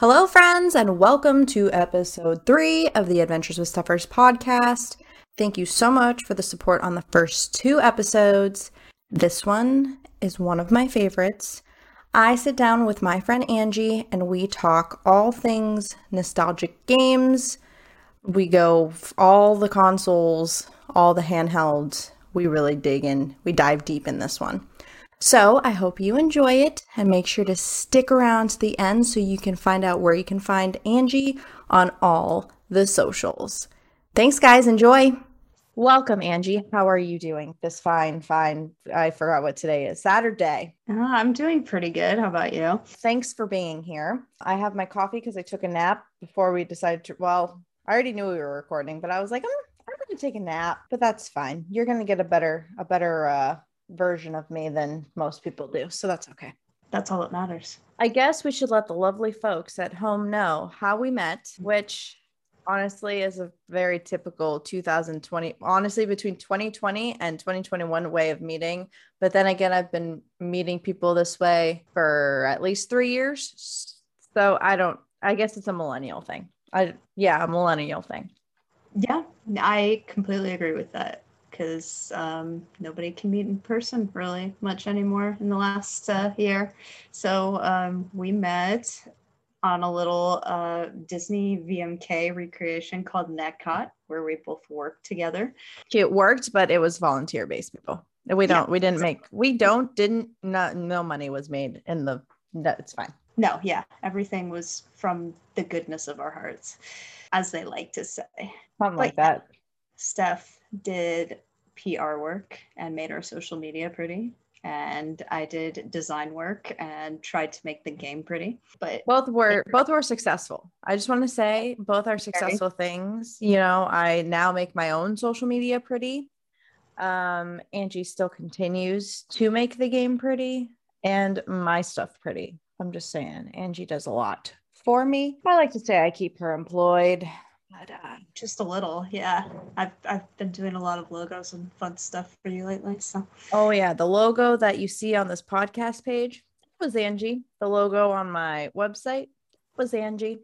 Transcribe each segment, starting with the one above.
Hello, friends, and welcome to episode three of the Adventures with Stuffers podcast. Thank you so much for the support on the first two episodes. This one is one of my favorites. I sit down with my friend Angie and we talk all things nostalgic games. We go all the consoles, all the handhelds. We really dig in, we dive deep in this one. So I hope you enjoy it and make sure to stick around to the end so you can find out where you can find Angie on all the socials. Thanks, guys. Enjoy. Welcome, Angie. How are you doing? This fine, fine. I forgot what today is. Saturday. Uh, I'm doing pretty good. How about you? Thanks for being here. I have my coffee because I took a nap before we decided to. Well, I already knew we were recording, but I was like, I'm, I'm going to take a nap. But that's fine. You're going to get a better, a better uh, version of me than most people do. So that's okay. That's all that matters. I guess we should let the lovely folks at home know how we met, which honestly is a very typical 2020, honestly, between 2020 and 2021 way of meeting. But then again, I've been meeting people this way for at least three years. So I don't, I guess it's a millennial thing. I, yeah, a millennial thing. Yeah, I completely agree with that because um, nobody can meet in person really much anymore in the last uh, year. So um, we met on a little uh, Disney VMK recreation called Netcot, where we both worked together. It worked, but it was volunteer based people. We don't, yeah. we didn't make, we don't, didn't, not, no money was made in the, no, it's fine. No, yeah. Everything was from the goodness of our hearts, as they like to say. Something but, like that. Steph did PR work and made our social media pretty. And I did design work and tried to make the game pretty. But both were both were successful. I just want to say both are successful things. You know, I now make my own social media pretty. Um, Angie still continues to make the game pretty and my stuff pretty. I'm just saying, Angie does a lot for me. I like to say I keep her employed but uh, just a little, yeah. I've I've been doing a lot of logos and fun stuff for you lately. So oh yeah, the logo that you see on this podcast page was Angie. The logo on my website was Angie.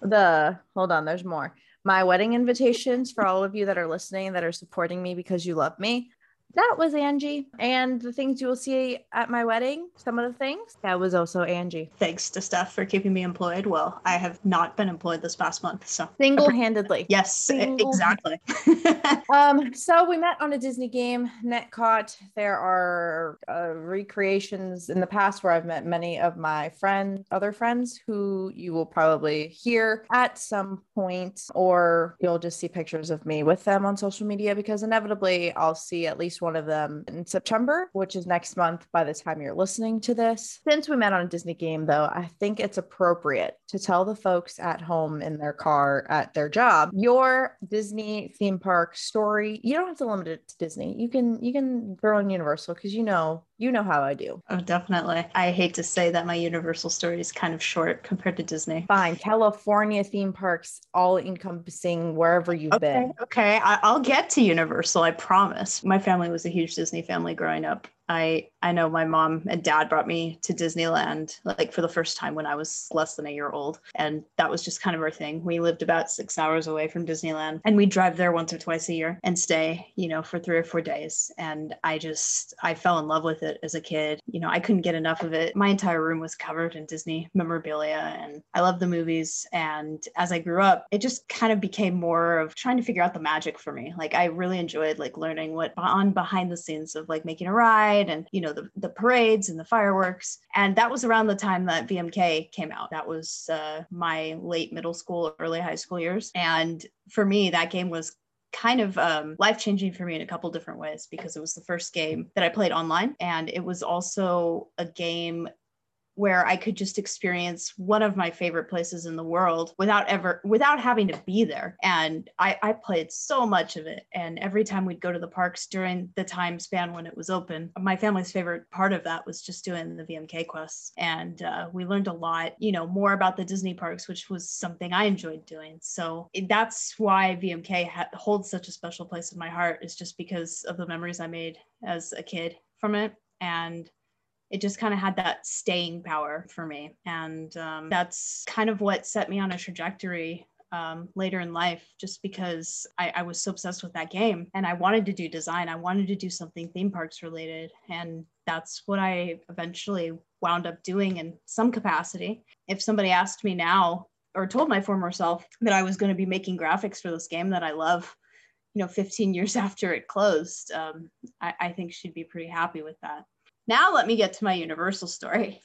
The hold on, there's more. My wedding invitations for all of you that are listening that are supporting me because you love me that was Angie. And the things you will see at my wedding, some of the things, that was also Angie. Thanks to Steph for keeping me employed. Well, I have not been employed this past month. So single handedly. yes, Single- exactly. um, so we met on a Disney game, Netcot. There are uh, recreations in the past where I've met many of my friends, other friends who you will probably hear at some point, or you'll just see pictures of me with them on social media because inevitably I'll see at least one of them in September, which is next month by the time you're listening to this. Since we met on a Disney game, though, I think it's appropriate to tell the folks at home in their car at their job your Disney theme park story. You don't have to limit it to Disney. You can you can throw in Universal because you know you know how I do. Oh, definitely. I hate to say that my Universal story is kind of short compared to Disney. Fine. California theme parks, all encompassing wherever you've okay, been. Okay. I- will get to Universal. I promise. My family was a huge Disney family growing up. I I know my mom and dad brought me to Disneyland like for the first time when I was less than a year old and that was just kind of our thing. We lived about 6 hours away from Disneyland and we'd drive there once or twice a year and stay, you know, for 3 or 4 days and I just I fell in love with it as a kid. You know, I couldn't get enough of it. My entire room was covered in Disney memorabilia and I love the movies and as I grew up, it just kind of became more of trying to figure out the magic for me. Like I really enjoyed like learning what on behind the scenes of like making a ride and you know the, the parades and the fireworks. And that was around the time that VMK came out. That was uh, my late middle school, early high school years. And for me, that game was kind of um, life changing for me in a couple different ways because it was the first game that I played online. And it was also a game where I could just experience one of my favorite places in the world without ever without having to be there. And I, I played so much of it. And every time we'd go to the parks during the time span when it was open, my family's favorite part of that was just doing the VMK quests. And uh, we learned a lot, you know, more about the Disney parks, which was something I enjoyed doing. So that's why VMK ha- holds such a special place in my heart, is just because of the memories I made as a kid from it. And it just kind of had that staying power for me. And um, that's kind of what set me on a trajectory um, later in life just because I, I, was so obsessed with that game and I wanted to do design. I wanted to do something theme parks related. And that's what I eventually wound up doing in some capacity. If somebody asked me now or told my former self that I was going to be making graphics for this game that I love, you know, 15 years after it closed, um, I, I think she'd be pretty happy with that. Now, let me get to my Universal story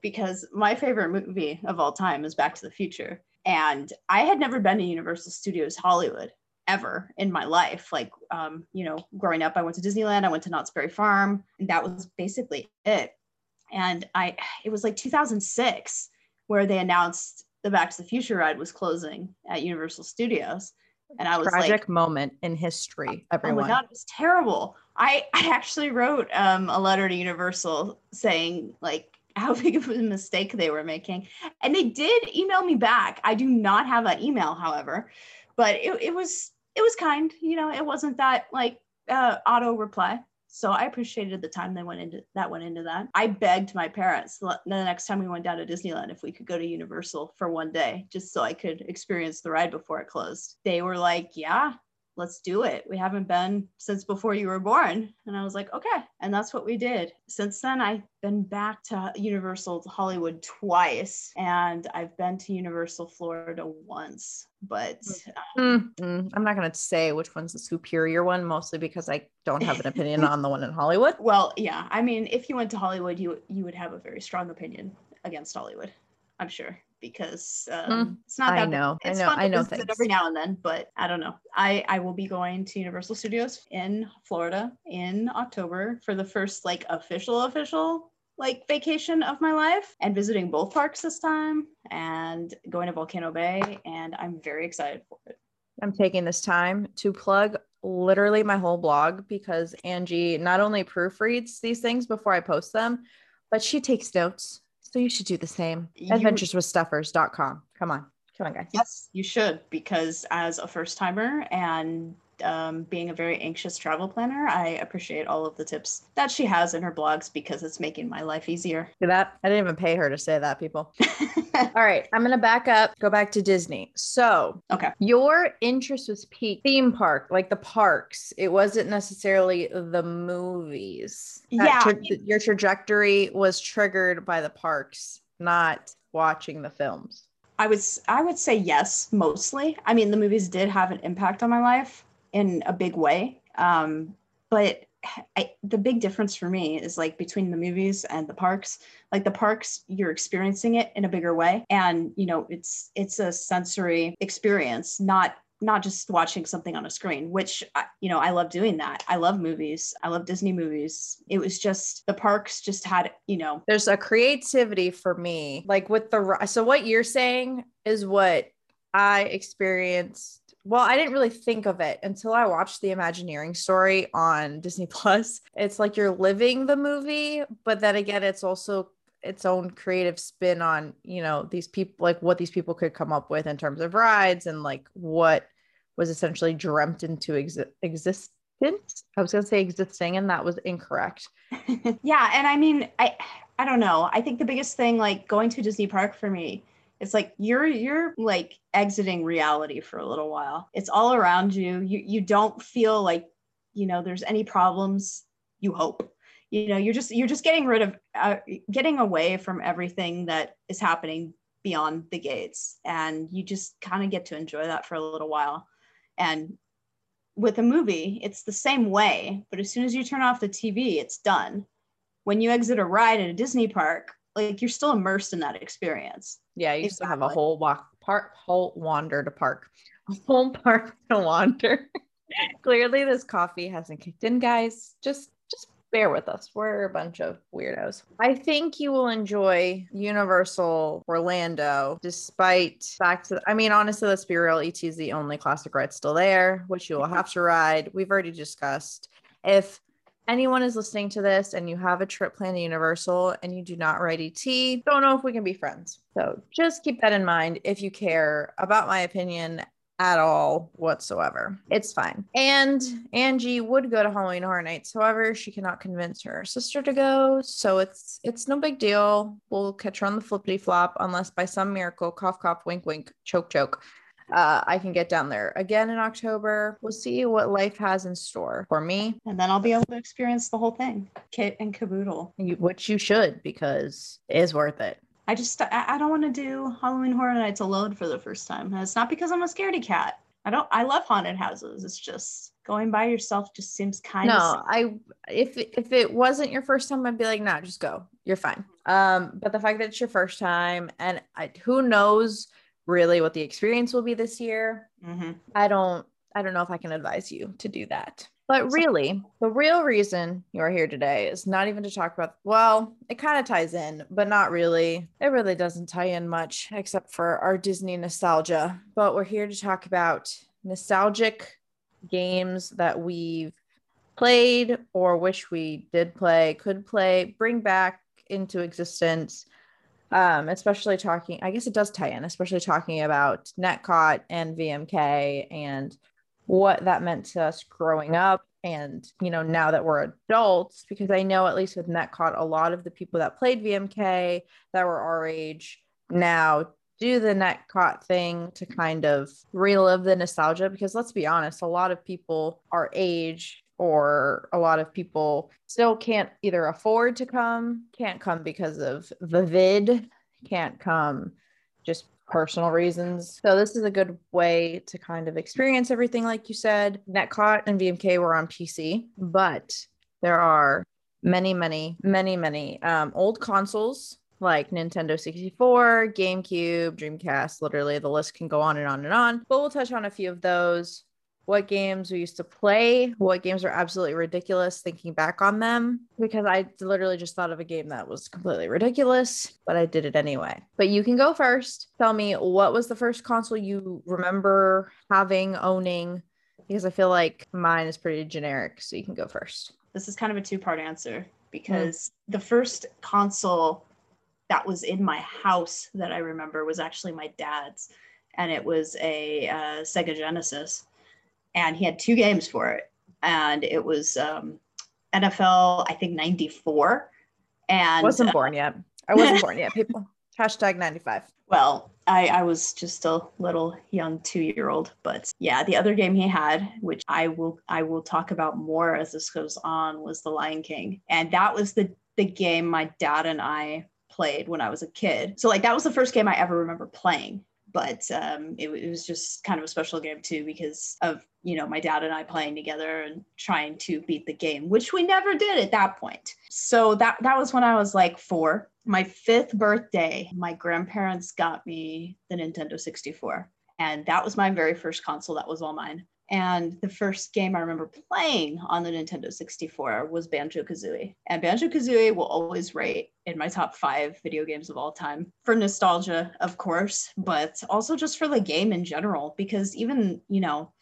because my favorite movie of all time is Back to the Future. And I had never been to Universal Studios Hollywood ever in my life. Like, um, you know, growing up, I went to Disneyland, I went to Knott's Berry Farm, and that was basically it. And I, it was like 2006 where they announced the Back to the Future ride was closing at Universal Studios. And I was tragic like, moment in history. Everyone. Oh my god, it was terrible. I I actually wrote um, a letter to Universal saying like how big of a mistake they were making. And they did email me back. I do not have that email, however, but it, it was it was kind. You know, it wasn't that like uh, auto reply. So I appreciated the time they went into that went into that. I begged my parents the next time we went down to Disneyland if we could go to Universal for one day, just so I could experience the ride before it closed. They were like, "Yeah, let's do it. We haven't been since before you were born. And I was like, okay. And that's what we did. Since then, I've been back to Universal Hollywood twice, and I've been to Universal Florida once. But um, mm-hmm. I'm not going to say which one's the superior one, mostly because I don't have an opinion on the one in Hollywood. Well, yeah. I mean, if you went to Hollywood, you you would have a very strong opinion against Hollywood. I'm sure because um, mm, it's not that I know. It's I know. Fun I know things. every now and then, but I don't know. I I will be going to Universal Studios in Florida in October for the first like official official like vacation of my life and visiting both parks this time and going to Volcano Bay and I'm very excited for it. I'm taking this time to plug literally my whole blog because Angie not only proofreads these things before I post them, but she takes notes so you should do the same. Adventureswithstuffers.com. Come on. Come on, guys. Yes, you should, because as a first timer and um, being a very anxious travel planner, I appreciate all of the tips that she has in her blogs because it's making my life easier. See that? I didn't even pay her to say that, people. all right, I'm gonna back up, go back to Disney. So, okay, your interest was peak theme park, like the parks. It wasn't necessarily the movies. That yeah, tra- your trajectory was triggered by the parks, not watching the films. I was I would say yes, mostly. I mean, the movies did have an impact on my life, in a big way. Um, but I, the big difference for me is like between the movies and the parks. Like the parks you're experiencing it in a bigger way. And you know it's it's a sensory experience not not just watching something on a screen which you know i love doing that. I love movies. I love disney movies. It was just the parks just had you know. There's a creativity for me. Like with the so what you're saying is what i experienced well, I didn't really think of it until I watched the Imagineering story on Disney Plus. It's like you're living the movie, but then again, it's also its own creative spin on, you know, these people, like what these people could come up with in terms of rides and like what was essentially dreamt into exi- existence. I was going to say existing, and that was incorrect. yeah. And I mean, I, I don't know. I think the biggest thing, like going to Disney Park for me, it's like you're you're like exiting reality for a little while. It's all around you. You you don't feel like you know there's any problems. You hope. You know you're just you're just getting rid of uh, getting away from everything that is happening beyond the gates. And you just kind of get to enjoy that for a little while. And with a movie it's the same way but as soon as you turn off the tv it's done. When you exit a ride at a disney park like you're still immersed in that experience. Yeah, you exactly. still have a whole walk park, whole wander to park, a whole park to wander. Clearly, this coffee hasn't kicked in, guys. Just just bear with us. We're a bunch of weirdos. I think you will enjoy Universal Orlando, despite back to. I mean, honestly, let's be real. ET is the only classic ride still there, which you will have to ride. We've already discussed. If anyone is listening to this and you have a trip planned to Universal and you do not ride ET, don't know if we can be friends. So just keep that in mind if you care about my opinion at all whatsoever. It's fine. And Angie would go to Halloween Horror Nights. However, she cannot convince her sister to go. So it's it's no big deal. We'll catch her on the flippity flop unless by some miracle, cough cough, wink wink, choke choke. Uh, I can get down there again in October. We'll see what life has in store for me. And then I'll be able to experience the whole thing, kit and caboodle. Which you should because it is worth it. I just I, I don't want to do Halloween Horror Nights alone for the first time. And it's not because I'm a scaredy cat. I don't I love haunted houses. It's just going by yourself just seems kind no, of No, I if if it wasn't your first time, I'd be like, nah, just go. You're fine. Um, but the fact that it's your first time and I, who knows really what the experience will be this year. Mm-hmm. I don't I don't know if I can advise you to do that. But really, the real reason you're here today is not even to talk about, well, it kind of ties in, but not really. It really doesn't tie in much except for our Disney nostalgia. But we're here to talk about nostalgic games that we've played or wish we did play, could play, bring back into existence. Um, especially talking, I guess it does tie in, especially talking about Netcot and VMK and what that meant to us growing up and you know now that we're adults because i know at least with netcot a lot of the people that played vmk that were our age now do the netcot thing to kind of relive the nostalgia because let's be honest a lot of people our age or a lot of people still can't either afford to come can't come because of the vid can't come just personal reasons. So this is a good way to kind of experience everything, like you said. Netcot and VMK were on PC, but there are many, many, many, many um, old consoles like Nintendo 64, GameCube, Dreamcast. Literally, the list can go on and on and on. But we'll touch on a few of those what games we used to play, what games are absolutely ridiculous thinking back on them, because I literally just thought of a game that was completely ridiculous, but I did it anyway. But you can go first. Tell me what was the first console you remember having, owning, because I feel like mine is pretty generic. So you can go first. This is kind of a two part answer because mm. the first console that was in my house that I remember was actually my dad's, and it was a uh, Sega Genesis and he had two games for it, and it was um, NFL, I think '94, and wasn't uh, born yet. I wasn't born yet. People hashtag '95. Well, I, I was just a little young two-year-old, but yeah, the other game he had, which I will I will talk about more as this goes on, was The Lion King, and that was the the game my dad and I played when I was a kid. So like that was the first game I ever remember playing but um, it, it, was just kind of a special game too because of you know my dad and I playing together and trying to beat the game, which we never did at that point. So that that was when I was like four. My fifth birthday, my grandparents got me the Nintendo 64, and that was my very first console. That was all mine. And the first game I remember playing on the Nintendo 64 was Banjo Kazooie. And Banjo Kazooie will always rate in my top five video games of all time for nostalgia, of course, but also just for the game in general. Because even, you know,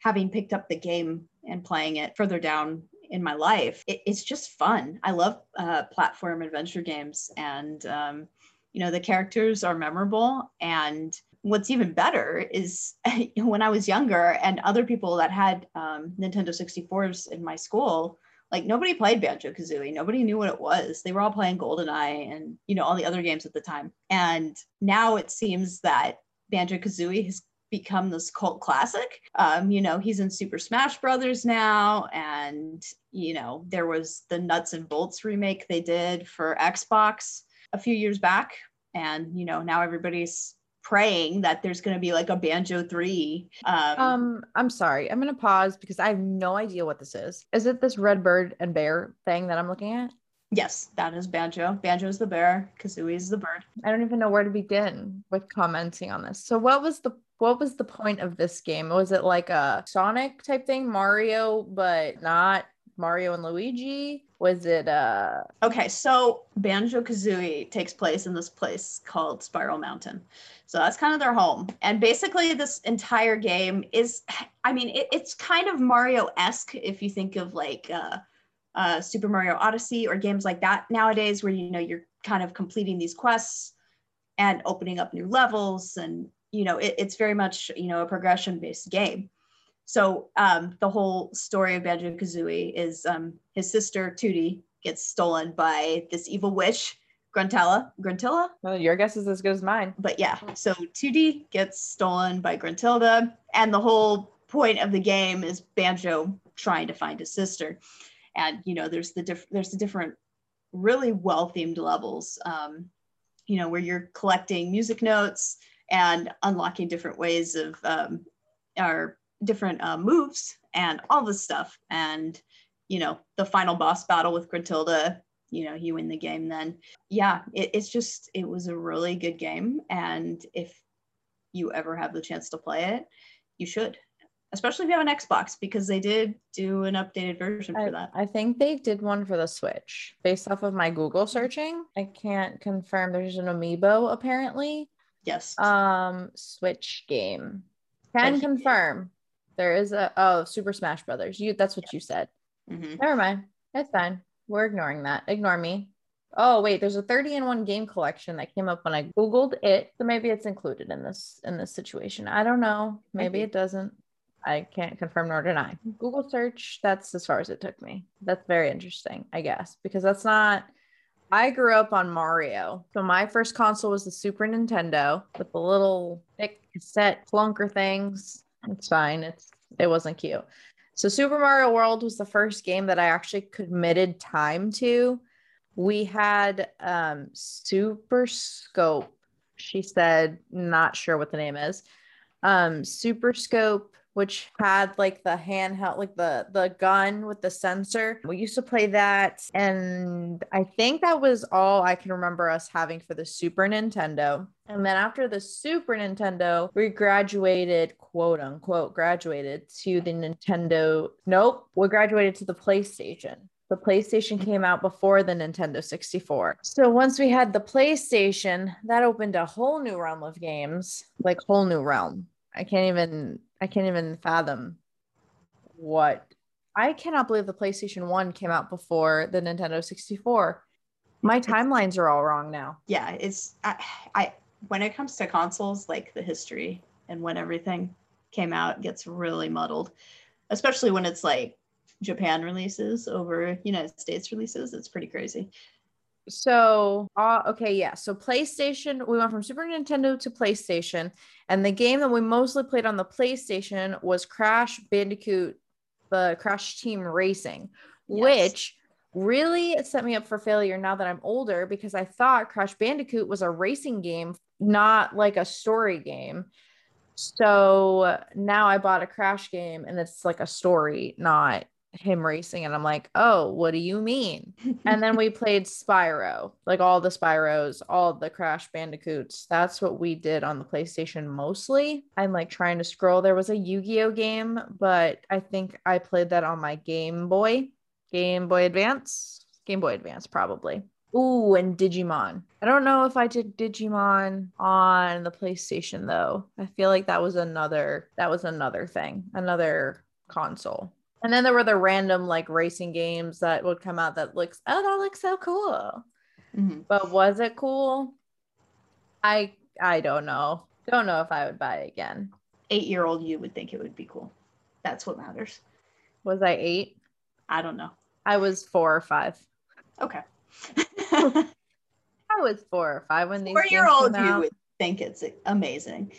having picked up the game and playing it further down in my life, it, it's just fun. I love uh, platform adventure games. And, um, you know, the characters are memorable and what's even better is when I was younger and other people that had um, Nintendo 64s in my school, like nobody played Banjo Kazooie. Nobody knew what it was. They were all playing GoldenEye and, you know, all the other games at the time. And now it seems that Banjo Kazooie has become this cult classic. Um, you know, he's in Super Smash Brothers now. And, you know, there was the Nuts and Bolts remake they did for Xbox a few years back. And, you know, now everybody's praying that there's going to be like a banjo 3 um, um i'm sorry i'm going to pause because i have no idea what this is. Is it this red bird and bear thing that i'm looking at? Yes that is banjo. Banjo is the bear kazooie is the bird. I don't even know where to begin with commenting on this. So what was the what was the point of this game? Was it like a sonic type thing mario but not Mario and Luigi? Was it uh Okay, so Banjo Kazooie takes place in this place called Spiral Mountain. So that's kind of their home. And basically this entire game is I mean it, it's kind of Mario-esque if you think of like uh, uh Super Mario Odyssey or games like that nowadays where you know you're kind of completing these quests and opening up new levels and you know, it, it's very much, you know, a progression based game. So um, the whole story of Banjo Kazooie is um, his sister Tooty gets stolen by this evil witch, Gruntella. Gruntilla? Well, your guess is as good as mine. But yeah, so Tooty gets stolen by Gruntilda, and the whole point of the game is Banjo trying to find his sister. And you know, there's the diff- there's the different really well themed levels. Um, you know, where you're collecting music notes and unlocking different ways of um, our different uh, moves and all this stuff. And you know, the final boss battle with Gruntilda, you know, you win the game. Then, yeah, it, it's just it was a really good game, and if you ever have the chance to play it, you should especially if you have an Xbox, because they did do an updated version I, for that. I think they did one for the Switch based off of my Google searching. I can't confirm there's an amiibo apparently. Yes. Um, Switch game. Can confirm there is a oh Super Smash Brothers. You that's what you said. Mhm. Never mind. That's fine. We're ignoring that. Ignore me. Oh wait, there's a 30 in one game collection that came up when I googled it. So maybe it's included in this in this situation. I don't know. Maybe Maybe. it doesn't. I can't confirm nor deny. Google search, that's as far as it took me. That's very interesting, I guess, because that's not I grew up on Mario. So my first console was the Super Nintendo with the little thick cassette clunker things. It's fine. It's it wasn't cute. So Super Mario World was the first game that I actually committed time to. We had um Super Scope. She said, not sure what the name is. Um Super Scope which had like the handheld like the the gun with the sensor. We used to play that and I think that was all I can remember us having for the Super Nintendo. And then after the Super Nintendo, we graduated, quote unquote, graduated to the Nintendo. Nope, we graduated to the PlayStation. The PlayStation came out before the Nintendo 64. So once we had the PlayStation, that opened a whole new realm of games, like whole new realm. I can't even I can't even fathom what I cannot believe the PlayStation 1 came out before the Nintendo 64. My timelines are all wrong now. Yeah, it's I, I when it comes to consoles, like the history and when everything came out gets really muddled, especially when it's like Japan releases over United States releases. It's pretty crazy. So, uh, okay, yeah. So, PlayStation, we went from Super Nintendo to PlayStation, and the game that we mostly played on the PlayStation was Crash Bandicoot, the Crash Team Racing, Yes. which really set me up for failure now that I'm older because I thought Crash Bandicoot was a racing game, not like a story game. So now I bought a Crash game and it's like a story, not him racing. And I'm like, oh, what do you mean? and then we played Spyro, like all the Spyros, all the Crash Bandicoots. That's what we did on the PlayStation mostly. I'm like trying to scroll. There was a Yu Gi Oh game, but I think I played that on my Game Boy, Game Boy Advance, Game Boy Advance, probably. Ooh, and Digimon. I don't know if I did Digimon on the PlayStation though. I feel like that was another that was another thing, another console. And then there were the random like racing games that would come out that looks oh that looks so cool. Mhm. But was it cool? I I don't know. Don't know if I would buy it again. Eight year old you would think it would be cool. That's what matters. Was I 8? I don't know. I was 4 or 5. Okay. I was 4 or 5 when these Four year old you would think it's amazing.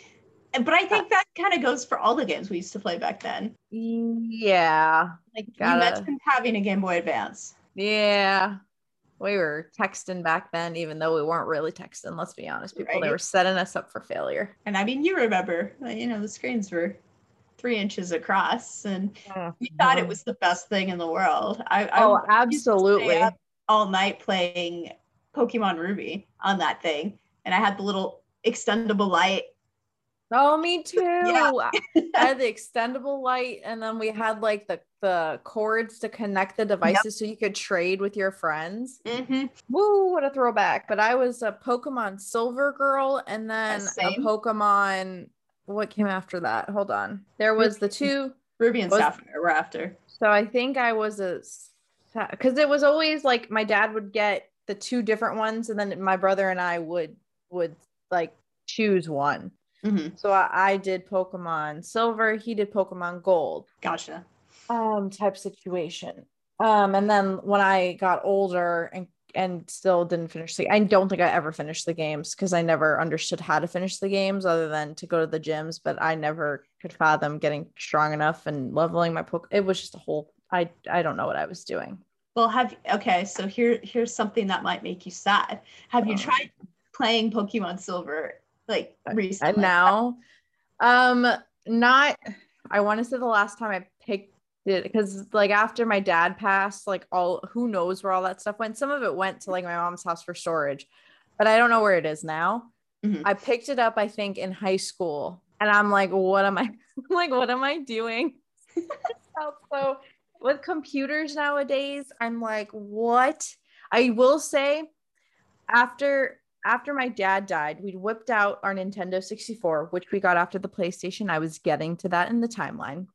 But I think that kind of goes for all the games we used to play back then. Yeah. Like Gotta- you mentioned having a Game Boy Advance. Yeah. We were texting back then, even though we weren't really texting. Let's be honest, people. They were setting us up for failure. And I mean, you remember, you know, the screens were three inches across, and we mm-hmm. thought it was the best thing in the world. I, I Oh, used absolutely. all night playing Pokemon Ruby on that thing, and I had the little extendable light. Oh, me too. Yeah. I had the extendable light, and then we had like the the cords to connect the devices so you could trade with your friends. Mm-hmm. Woo, what a throwback! But I was a Pokemon Silver girl, and then a. Pokemon. What came after that? Hold on. There was the two. Ruby and Was- Sapphire were after. So I think I was a because it was always like my dad would get the two different ones, and then my brother and I would would like choose one. Mhm. So I, I did Pokemon Silver, he did Pokemon Gold. Gotcha. Um, type situation. Um, and then when I got older and and still didn't finish the I don't think I ever finished the games because I never understood how to finish the games other than to go to the gyms, but I never could fathom getting strong enough and leveling my poke. It was just a whole I I don't know what I was doing. Well, have okay. So here, here's something that might make you sad. Have you Oh. tried playing Pokemon Silver like recently? And now, um, not. I want to say the last time I picked it because like after my dad passed, like all who knows where all that stuff went. Some of it went to like my mom's house for storage, but I don't know where it is now. Mhm. I picked it up, I think, in high school, and I'm like, what am I like? What am I doing? so with computers nowadays, I'm like, what? I will say, after after my dad died, we whipped out our Nintendo 64, which we got after the PlayStation. I was getting to that in the timeline.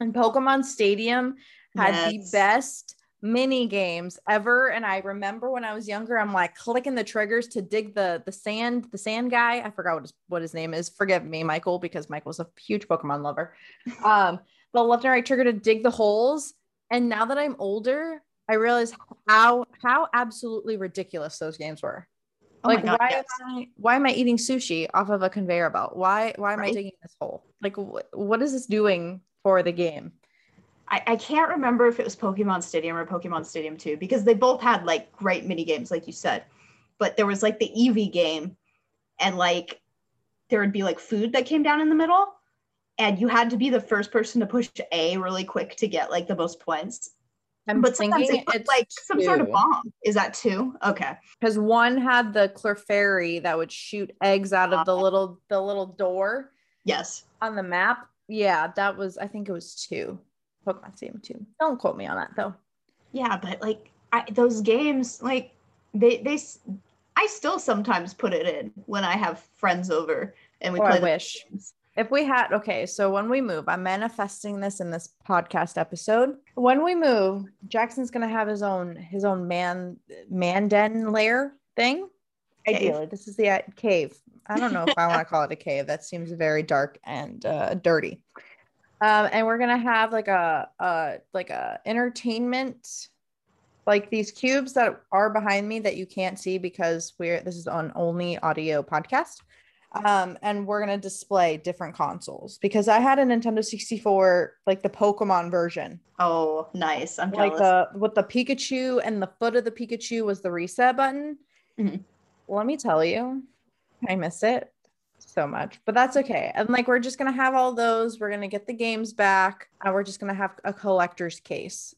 And Pokemon Stadium had the best mini games ever. And I remember when I was younger, I'm like clicking the triggers to dig the the sand, the sand guy. I forgot what his, what his name is. Forgive me, Michael, because Michael's a huge Pokemon lover. Um, the left and right trigger to dig the holes. And now that I'm older, I realize how how absolutely ridiculous those games were. Oh like God, why yes. am I why am I eating sushi off of a conveyor belt? Why why am I Right. digging this hole? Like wh- what is this doing for the game? I, I can't remember if it was Pokemon Stadium or Pokemon Stadium 2 because they both had like great mini games, like you said. But there was like the Eevee game, and like there would be like food that came down in the middle, and you had to be the first person to push A really quick to get like the most points. I'm but sometimes it it's like some sort of bomb. Is that two? Okay. because one had the Clefairy that would shoot eggs out of the Ah. little the little door Yes. on the map. Yeah, that was I think it was two. Pokemon Stadium two. Don't quote me on that though. Yeah, but like I, those games, like they they, I still sometimes put it in when I have friends over and we Or play. I wish. games. If we had okay, so when we move, I'm manifesting this in this podcast episode. When we move, Jackson's gonna have his own his own man man den lair thing. Cave. Ideally, this is the uh, cave. I don't know if I want to call it a cave. That seems very dark and uh, dirty. Um, and we're gonna have like a uh like a entertainment, like these cubes that are behind me that you can't see because we're this is on only audio podcast um and we're going to display different consoles because i had a nintendo 64 like the pokemon version. Oh, nice! I'm like jealous. the with the pikachu and the foot of the pikachu was the reset button. Mhm. let me tell you i miss it so much but that's okay. And like we're just going to have all those. We're going to get the games back and we're just going to have a collector's case.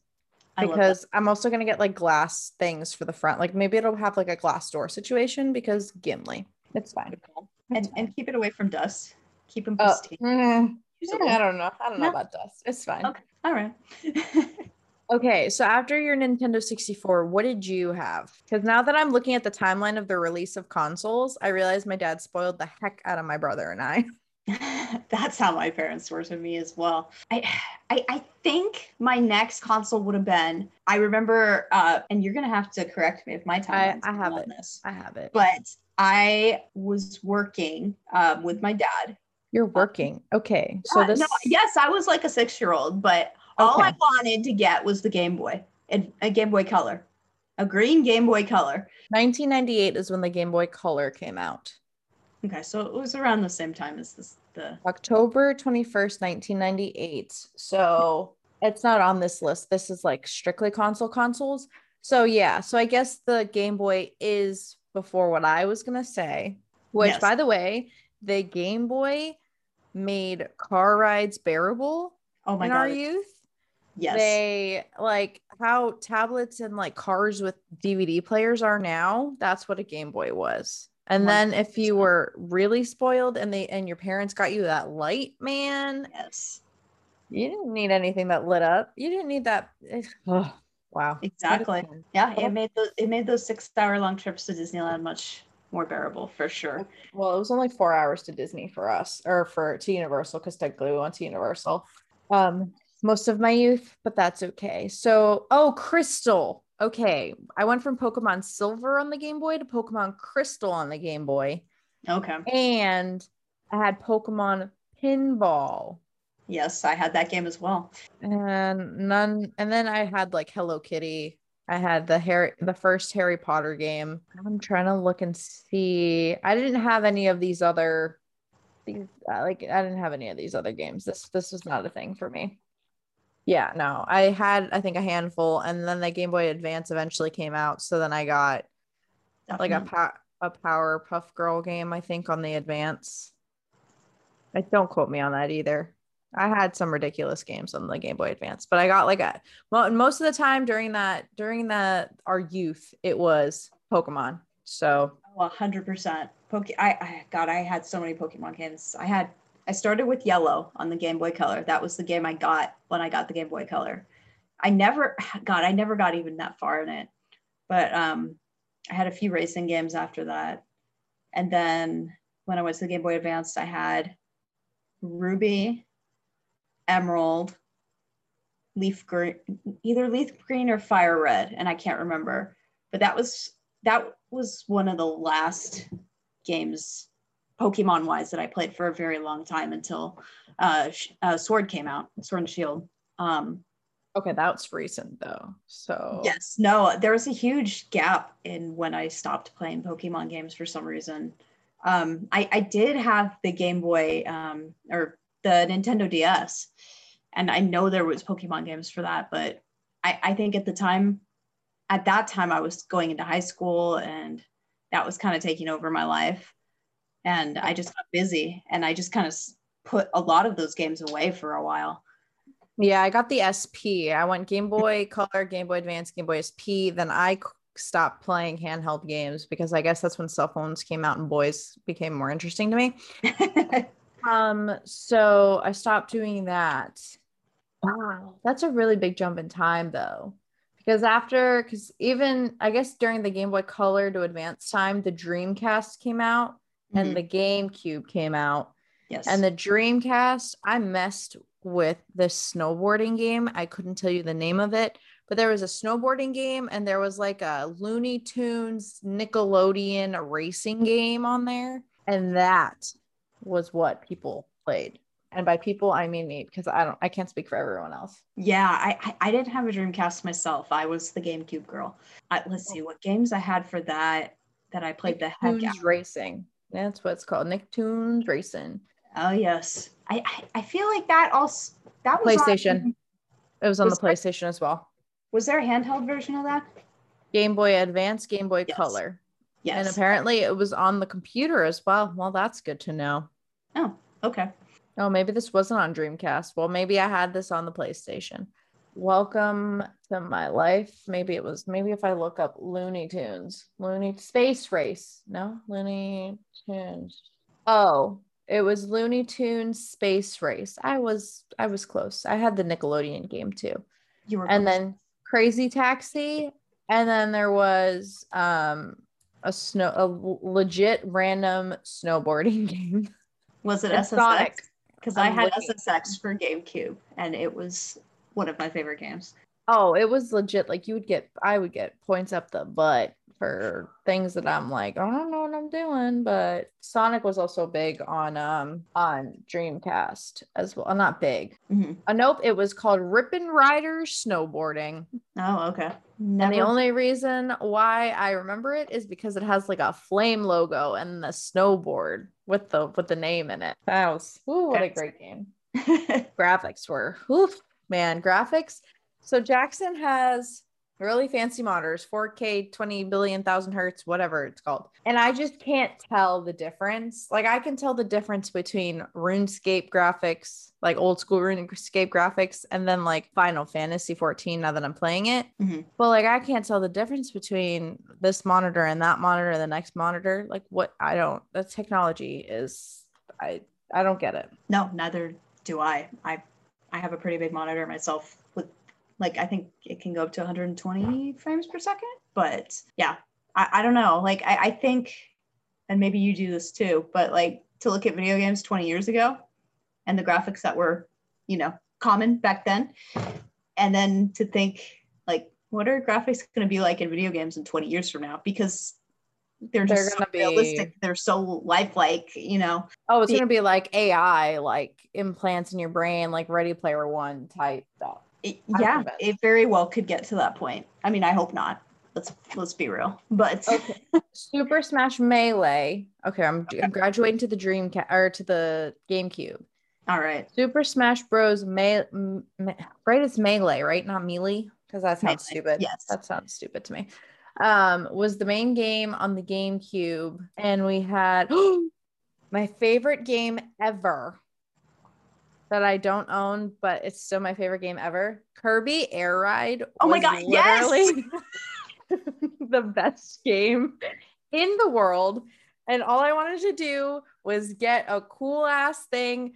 I love that. because i'm also going to get like glass things for the front. Like maybe it'll have like a glass door situation because gimli. It's fine and and keep it away from dust. Keep them Oh, pristine. mm, usable. I don't know. I don't know No. about dust. It's fine. Okay. All right. Okay, so after your Nintendo 64, what did you have? Because now that I'm looking at the timeline of the release of consoles, I realize my dad spoiled the heck out of my brother and I. That's how my parents were to me as well. I, I, I think my next console would have been. I remember, uh, and you're gonna have to correct me if my time. I have on it. this. I have it. But I was working um, with my dad. You're working. Okay, so Uh, this. no, yes, I was like a six-year-old, but all I wanted to get was the Game Boy, and a Game Boy Color, a green Game Boy Color. 1998 is when the Game Boy Color came out. Okay, so it was around the same time as this. The October 21st, 1998. So it's not on this list. This is like strictly console consoles. So yeah, so I guess the Game Boy is before what I was gonna say, which Yes. by the way, the Game Boy made car rides bearable oh my in god, our youth. yes, They like how tablets and like cars with DVD players are now. That's what a Game Boy was. And then if you were really spoiled and they and your parents got you that light, man, yes, you didn't need anything that lit up. You didn't need that. Oh, wow. Exactly. Yeah, it made those it made those six-hour-long trips to Disneyland much more bearable for sure. Well, it was only four hours to Disney for us, or for to Universal, because technically we went to Universal. Um, most of my youth, but that's okay. So, oh, Crystal. Okay, I went from Pokemon Silver on the Game Boy to Pokemon Crystal on the Game Boy, Okay. and I had Pokemon Pinball. Yes, I had that game as well. And none and then I had like Hello Kitty. I had the Harry the first Harry Potter game. I'm trying to look and see. I didn't have any of these other these uh, like I didn't have any of these other games. This this was not a thing for me. Yeah, no. I had I think a handful and then the Game Boy Advance eventually came out, so then I got Definitely. like a a Power Puff Girl game I think on the Advance. I don't quote me on that either. I had some ridiculous games on the Game Boy Advance, but I got like a well, most of the time during that during that our youth, it was Pokemon. So oh, hundred percent. Poke I, I God, I had so many Pokemon games. I had I started with yellow on the Game Boy Color. That was the game I got when I got the Game Boy Color. I never God, I never got even that far in it. But um I had a few racing games after that. And then when I went to the Game Boy Advance, I had Ruby, emerald, leaf green, either leaf green or fire red, and I can't remember. But that was that was one of the last games Pokemon wise that I played for a very long time until uh, uh, Sword came out, Sword and Shield. Um, okay, that's recent though. So yes, no, there was a huge gap in when I stopped playing Pokemon games for some reason. Um, I, I did have the Game Boy um, or the Nintendo DS. And I know there was Pokemon games for that, but I, I think at the time, at that time, I was going into high school and that was kind of taking over my life. And I just got busy and I just kind of put a lot of those games away for a while. Yeah, I got the SP. I went Game Boy Color, Game Boy Advance, Game Boy SP. Then I stopped playing handheld games because I guess that's when cell phones came out and boys became more interesting to me. Um, so I stopped doing that. Wow, that's a really big jump in time though. Because after, because even I guess during the Game Boy Color to Advance time, the Dreamcast came out mm-hmm. and the GameCube came out. Yes. And the Dreamcast, I messed with this snowboarding game. I couldn't tell you the name of it, but there was a snowboarding game and there was like a Looney Tunes Nickelodeon racing game on there. And that was what people played and by people i mean me because i don't i can't speak for everyone else yeah i i didn't have a dreamcast myself i was the gamecube girl I, let's see what games i had for that that i played the heck out. racing that's what it's called nicktoons racing oh yes i i, I feel like that also that was playstation on, it was on was the playstation as well was there a handheld version of that game boy advance game boy yes. color Yes. And apparently it was on the computer as well. Well, that's good to know. Oh, okay. Oh, maybe this wasn't on Dreamcast. Well, maybe I had this on the PlayStation. Welcome to my life. Maybe it was, maybe if I look up Looney Tunes, Looney Space Race. No, Looney Tunes. Oh, it was Looney Tunes Space Race. I was, I was close. I had the Nickelodeon game too. You were, and close. then Crazy Taxi. And then there was, um, a snow a legit random snowboarding game. Was it SSX? Because I had SSX for GameCube and it was one of my favorite games. Oh, it was legit. Like you would get, I would get points up the butt for things that I'm like, I don't know what I'm doing. But Sonic was also big on um on Dreamcast as well. Not big. Mm-hmm. Uh, nope, it was called Rippin' Riders Snowboarding. Oh, okay. Never... And the only reason why I remember it is because it has like a flame logo and the snowboard with the with the name in it. That was ooh, what a great game. graphics were oof, man, graphics. So Jackson has really fancy monitors 4k 20 billion thousand hertz whatever it's called. And i just can't tell the difference. Like i can tell the difference between runescape graphics like old school runescape graphics and then like final fantasy 14 now that i'm playing it. Mm-hmm. but like i can't tell the difference between this monitor and that monitor and the next monitor. Like what i don't the technology is i i don't get it. No neither do i. I i have a pretty big monitor myself with like I think it can go up to 120 frames per second. But yeah, I, I don't know. Like I, I think, and maybe you do this too, but like to look at video games 20 years ago and the graphics that were, you know, common back then. And then to think like, what are graphics going to be like in video games in 20 years from now? Because they're They're just so gonna be- realistic. They're so lifelike, you know. Oh, it's The- gonna be like AI, like implants in your brain, like Ready Player One type stuff. It- yeah, it very well could get to that point. I mean, I hope not. Let's let's be real. But Okay. Super Smash Melee. Okay, I'm, I'm graduating to the Dreamcast or to the GameCube. all right. Super Smash Bros. Me- m- me- right? It's Melee, right? Not Melee, because that sounds Melee, stupid. yes. that sounds stupid to me. Um, was the main game on the GameCube, and we had my favorite game ever that I don't own, but it's still my favorite game ever. Kirby Air Ride. Oh my God, yes! the best game in the world. And all I wanted to do was get a cool ass thing,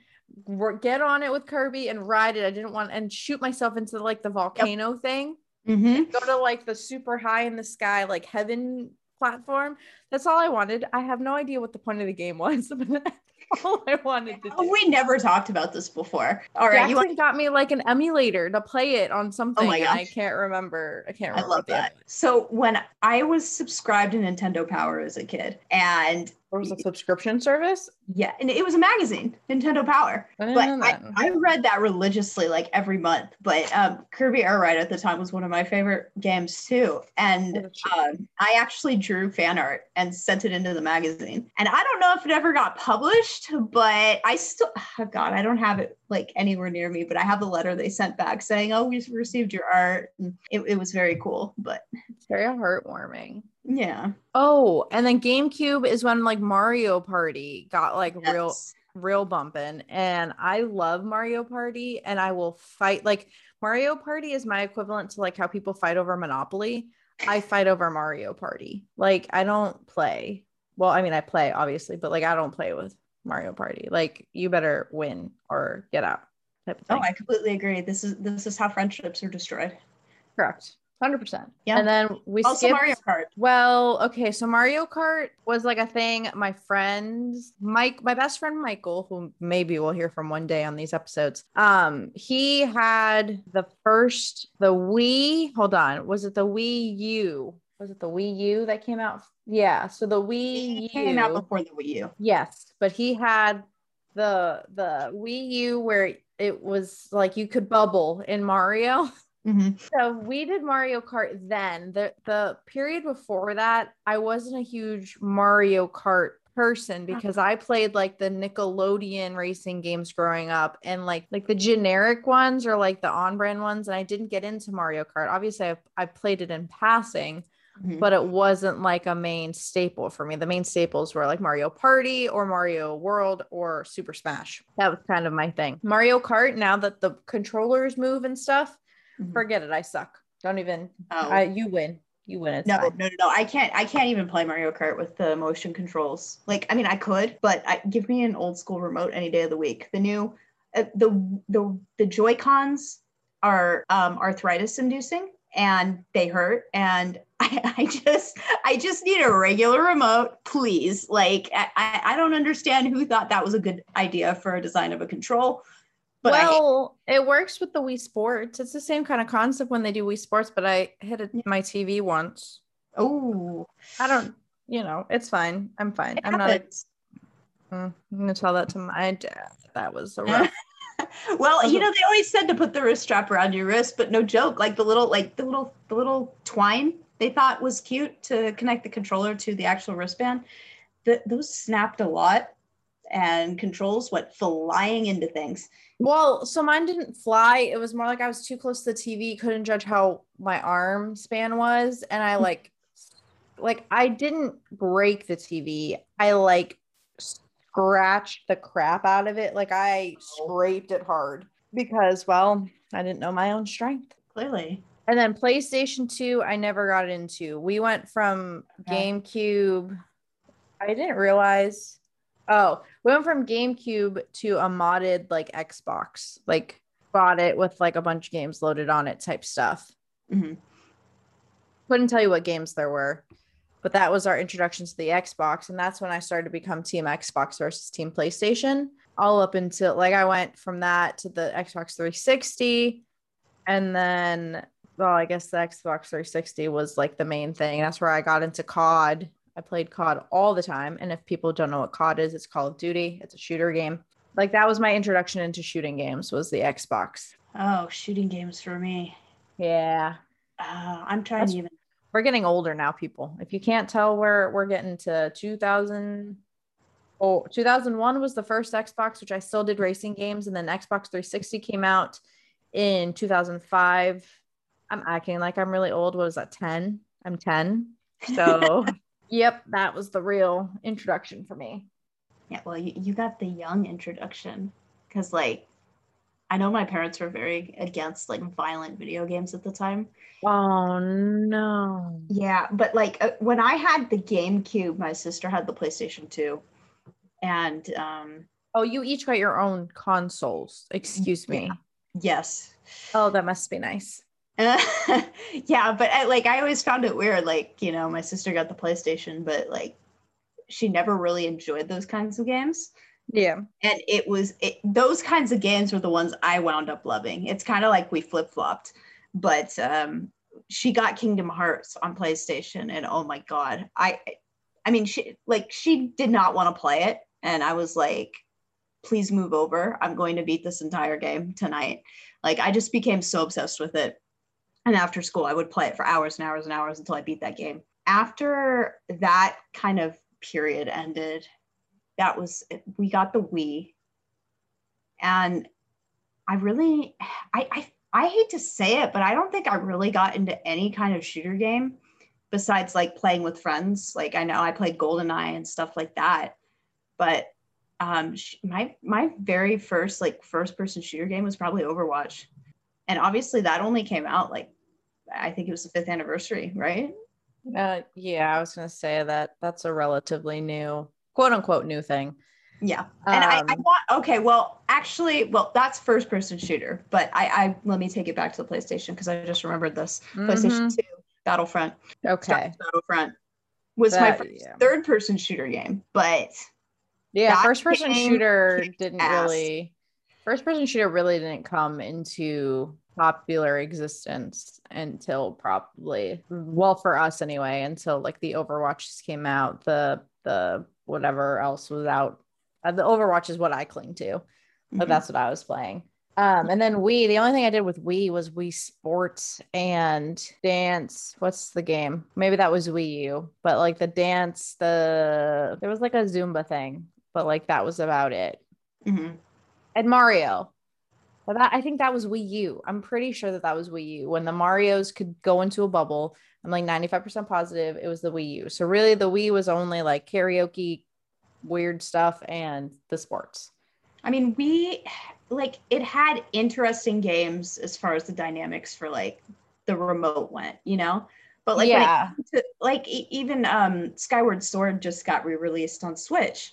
get on it with Kirby and ride it. I didn't want and shoot myself into like the volcano thing, Mm-hmm. go to like the super high in the sky, like heaven platform. That's all I wanted. I have no idea what the point of the game was, but that's all I wanted to do. Oh, we never talked about this before. All right, you want got me like an emulator to play it on something. Oh my and I can't remember. I can't remember. I love that. So when I was subscribed to Nintendo Power as a kid, and There was a subscription service. yeah, and it was a magazine, Nintendo Power. I didn't But know I, that. I read that religiously like every month. But um, Kirby Air Ride at the time was one of my favorite games too. And um, I actually drew fan art and sent it into the magazine. And I don't know if it ever got published, but I still, oh God, I don't have it like anywhere near me. But I have the letter they sent back saying, "Oh, we received your art." And it, it was very cool. But It's very heartwarming. Yeah, Oh, and then GameCube is when like Mario Party got like real Yes. real bumping. And I love Mario Party and I will fight like Mario Party is my equivalent to like how people fight over Monopoly. I fight over Mario Party. Like I don't play. Well, I mean I play obviously, but like I don't play with Mario Party. Like you better win or get out type of Oh. I completely agree. This is this is how friendships are destroyed. Correct. 100%. Yeah. And then we Also, skipped Mario Kart. Well, okay, so Mario Kart was like a thing. My friends, Mike, my best friend Michael, who maybe we'll hear from one day on these episodes. Um, he had the first the Wii. Hold on, was it the Wii U? Was it the Wii U that came out? Yeah, so the Wii It U came out before the Wii U. Yes, but he had the the Wii U where it was like you could bubble in Mario. Mhm. So we did Mario Kart then. The the period before that, I wasn't a huge Mario Kart person because I played like the Nickelodeon racing games growing up and like like the generic ones or like the on-brand ones and I didn't get into Mario Kart. Obviously I, I played it in passing, Mhm. but it wasn't like a main staple for me. The main staples were like Mario Party or Mario World or Super Smash. That was kind of my thing. Mario Kart now that the controllers move and stuff, Mhm. forget it. I suck. Don't even. Oh. I, you win. You win. It's no, fine. no, no, no. I can't. I can't even play Mario Kart with the motion controls. Like, I mean, I could, but I, give me an old school remote any day of the week. The new, uh, the the the Joy Cons are um, arthritis inducing and they hurt. And I, I just, I just need a regular remote, please. Like, I I don't understand who thought that was a good idea for a design of a control. But I, well, it works with the Wii Sports. It's the same kind of concept when they do Wii Sports, but I hit it, my TV once. oh, I don't, you know, it's fine. I'm fine. it I'm not. Happens. Mm, I'm gonna tell that to my dad. That was a rough. well, you know, they always said to put the wrist strap around your wrist, but no joke, like the little, like the little, the little twine they thought was cute to connect the controller to the actual wristband. The, those snapped a lot, and controls went flying into things. Well, so mine didn't fly. It was more like I was too close to the TV, couldn't judge how my arm span was, and I hmm. like like I didn't break the TV. I like scratched the crap out of it. Like I scraped it hard because well, I didn't know my own strength. Clearly, And then PlayStation 2, I never got into. We went from. GameCube. I didn't realize. Oh, we went from GameCube to a modded like Xbox. Like bought it with like a bunch of games loaded on it type stuff. Mhm. Couldn't tell you what games there were. But that was our introduction to the Xbox and that's when I started to become team Xbox versus team PlayStation. All up until like I went from that to the Xbox 360 and then well, I guess the Xbox 360 was like the main thing. That's where I got into COD. I played COD all the time. And if people don't know what COD is, it's Call of Duty. It's a shooter game. Like that was my introduction into shooting games was the Xbox. Oh, shooting games for me. Yeah. Uh, I'm trying That's- to even. We're getting older now, people. If you can't tell, we're we're getting to 2000. Oh, 2001 was the first Xbox, which I still did racing games, and then Xbox 360 came out in 2005. I'm acting like I'm really old. What was that? 10. I'm 10. So, yep, that was the real introduction for me. Yeah, well, you, you got the young introduction because, like, I know my parents were very against like violent video games at the time. Oh no. Yeah, but like uh, when I had the GameCube, my sister had the PlayStation 2. And um, Oh, you each got your own consoles. Excuse me. yes. Oh, that must be nice. yeah, but I, like I always found it weird. Like, you know, my sister got the PlayStation, but like she never really enjoyed those kinds of games. Yeah. and it was it, those kinds of games were the ones I wound up loving. It's kind of like we flip flopped, but um, she got Kingdom Hearts on PlayStation, and oh my god, I, I mean, she like she did not want to play it, and I was like, please move over. I'm going to beat this entire game tonight. Like I just became so obsessed with it, and after school, I would play it for hours and hours and hours until I beat that game. After that kind of period ended that was we got the Wii, and I really I, I I hate to say it, but I don't think I really got into any kind of shooter game besides like playing with friends. Like I know I played GoldenEye and stuff like that, but um my my very first like first person shooter game was probably Overwatch. And obviously that only came out like I think it was the fifth anniversary, right? Uh, yeah, I was gonna say that that's a relatively new, quote unquote, new thing. Yeah. And I, I Um, want okay, well, actually, well, that's first person shooter, but I, I let me take it back to the PlayStation because I just remembered this. PlayStation Mhm. 2, Battlefront, Okay. Battlefront was my first yeah. third person shooter game, but Yeah, that first person shooter didn't really. First person shooter really didn't come into popular existence until probably well for us anyway until like the overwatches came out the the whatever else was out uh, the overwatch is what i cling to but Mhm. that's what I was playing. Um, and then Wii, the only thing I did with Wii was Wii Sports and dance. What's the game? Maybe that was Wii U, but like the dance, the there was like a Zumba thing, but like that was about it. Mhm. And Mario. But that I think that was Wii U. I'm pretty sure that that was Wii U when the Mario's could go into a bubble. I'm like 95% positive it was the Wii U. So really the Wii was only like karaoke, weird stuff, and the sports. I mean, we like it had interesting games as far as the dynamics for like the remote went, you know? But like yeah. to, like even um Skyward Sword just got re-released on Switch.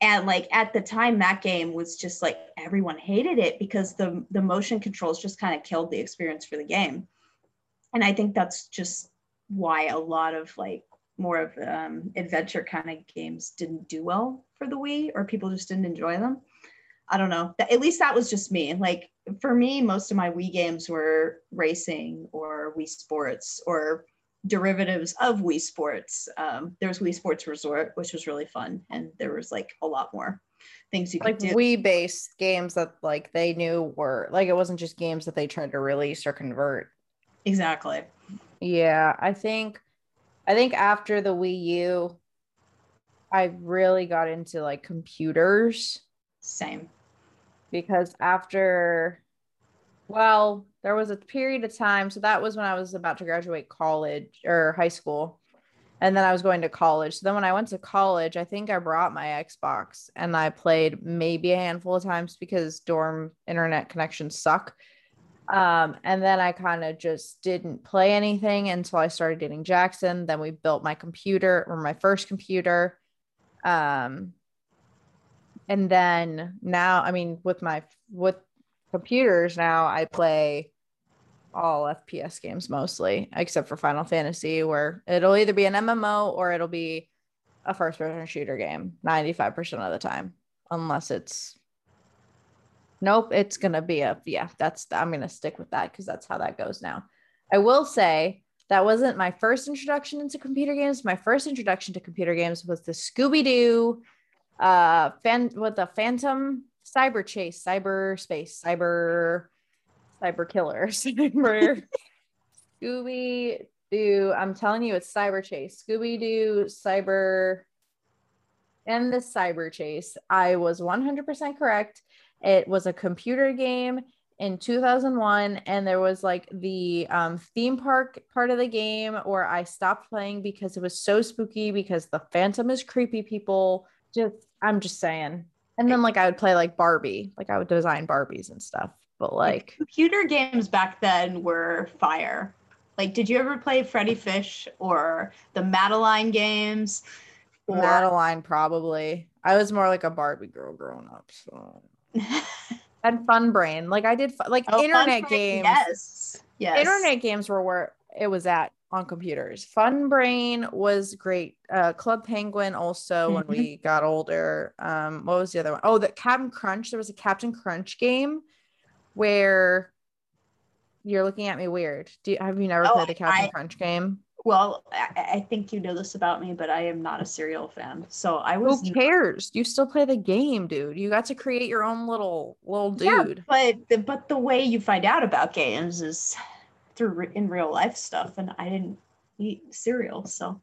And like at the time that game was just like everyone hated it because the the motion controls just kind of killed the experience for the game. And I think that's just why a lot of like more of um adventure kind of games didn't do well for the Wii or people just didn't enjoy them. I don't know. At least that was just me. Like for me, most of my Wii games were racing or Wii Sports or derivatives of Wii Sports. Um, there was Wii Sports Resort, which was really fun, and there was like a lot more things you could like do. Wii based games that like they knew were like it wasn't just games that they tried to release or convert. exactly. Yeah, I think I think after the Wii U, I really got into like computers Same. because after well, there was a period of time, so that was when I was about to graduate college or high school. And then I was going to college. So then when I went to college, I think I brought my Xbox and I played maybe a handful of times because dorm internet connections suck. Um, and then I kind of just didn't play anything until I started dating Jackson. Then we built my computer or my first computer. Um, and then now, I mean, with my with computers now, I play all FPS games mostly, except for Final Fantasy, where it'll either be an MMO or it'll be a first person shooter game 95% of the time, unless it's nope, it's gonna be a yeah, that's I'm gonna stick with that because that's how that goes now. I will say that wasn't my first introduction into computer games. My first introduction to computer games was the Scooby Doo, uh, fan with the Phantom Cyber Chase, Cyber Space, Cyber, Cyber Killer, Cyber Scooby Doo. I'm telling you, it's Cyber Chase, Scooby Doo, Cyber, and the Cyber Chase. I was 100% correct. It was a computer game in 2001 and there was like the um, theme park part of the game where i stopped playing because it was so spooky because the phantom is creepy people just i'm just saying and then like i would play like barbie like i would design barbies and stuff but like computer games back then were fire like did you ever play freddi fish or the madeline games or- madeline probably i was more like a barbie girl growing up so and Fun Brain. Like I did, like oh, internet games. Yes, yes. Internet games were where it was at on computers. Fun Brain was great. Uh, Club Penguin also mm-hmm. when we got older. Um, what was the other one? Oh, the Captain Crunch. There was a Captain Crunch game where you're looking at me weird. Do you, have you never oh, played the Captain I, Crunch game? Well, I, I, think you know this about me, but I am not a cereal fan. So I was. Who cares? You still play the game, dude. You got to create your own little little dude. Yeah, but the, but the way you find out about games is through in real life stuff, and I didn't eat cereal, so.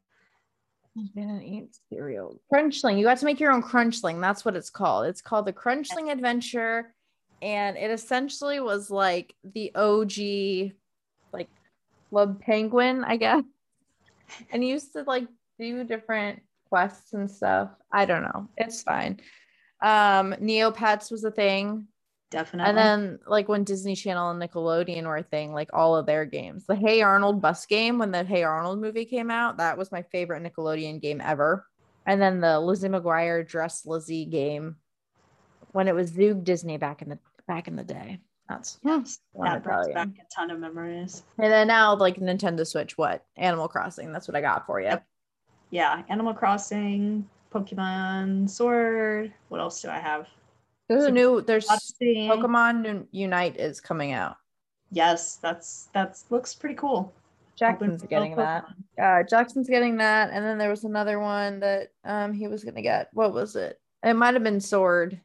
I didn't eat cereal. Crunchling. You got to make your own crunchling. That's what it's called. It's called the Crunchling Adventure, and it essentially was like the OG, like Club Penguin, I guess and you used to like do different quests and stuff. I don't know. It's fine. Um, Neopets was a thing. Definitely. And then like when Disney Channel and Nickelodeon were a thing, like all of their games. The Hey Arnold bus game when the Hey Arnold movie came out, that was my favorite Nickelodeon game ever. And then the Lizzie McGuire Dress Lizzie game when it was Zoog Disney back in the back in the day. That's yes, that brings back a ton of memories. And then now, like Nintendo Switch, what Animal Crossing? That's what I got for you. Yep. Yeah, Animal Crossing, Pokemon Sword. What else do I have? There's a new. There's Odyssey. Pokemon Unite is coming out. Yes, that's that's looks pretty cool. Jackson's getting that. Uh, Jackson's getting that, and then there was another one that um he was gonna get. What was it? It might have been Sword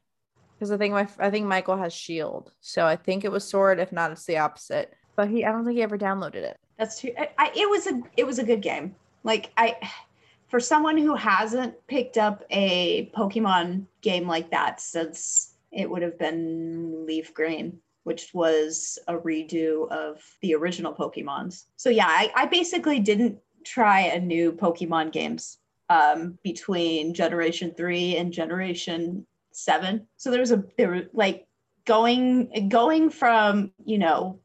because I think my I think Michael has Shield, so I think it was Sword. If not, it's the opposite. But he, I don't think he ever downloaded it. That's true. I, I, it was a it was a good game. Like I, for someone who hasn't picked up a Pokemon game like that since it would have been Leaf Green, which was a redo of the original Pokemons. So yeah, I, I basically didn't try a new Pokemon games um, between Generation Three and Generation seven. So there was a there were like going going from you know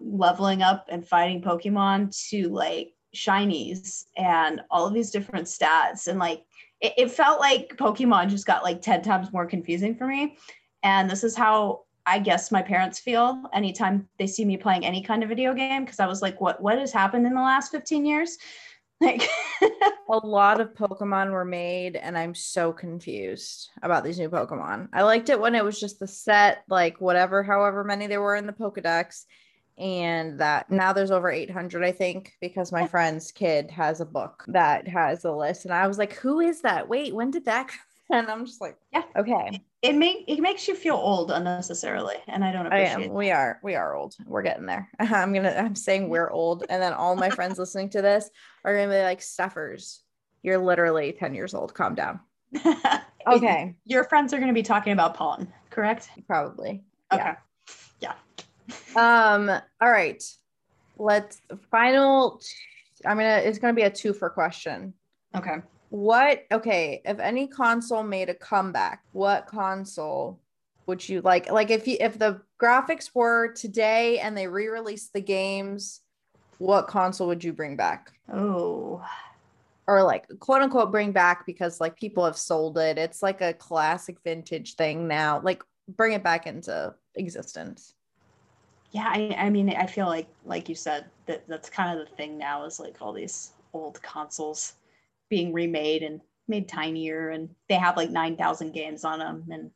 leveling up and fighting Pokemon to like shinies and all of these different stats and like it, it felt like Pokemon just got like 10 times more confusing for me. And this is how I guess my parents feel anytime they see me playing any kind of video game because I was like, what what has happened in the last 15 years? Like a lot of Pokemon were made, and I'm so confused about these new Pokemon. I liked it when it was just the set, like whatever, however many there were in the Pokedex. And that now there's over 800, I think, because my friend's kid has a book that has a list. And I was like, who is that? Wait, when did that and I'm just like, yeah, okay. It make it makes you feel old unnecessarily, and I don't appreciate. I am. We are we are old. We're getting there. I'm gonna I'm saying we're old, and then all my friends listening to this are gonna be like, "Stuffers, you're literally ten years old. Calm down." okay. Your friends are gonna be talking about pollen, correct? Probably. Okay. Yeah. yeah. Um. All right. Let's final. I'm gonna. It's gonna be a two for question. Okay what okay if any console made a comeback what console would you like like if you if the graphics were today and they re-released the games what console would you bring back? Oh. Or like quote unquote bring back because like people have sold it. It's like a classic vintage thing now. Like bring it back into existence. Yeah I, I mean i feel like like you said that that's kind of the thing now is like all these old consoles being remade and made tinier and they have like 9000 games on them and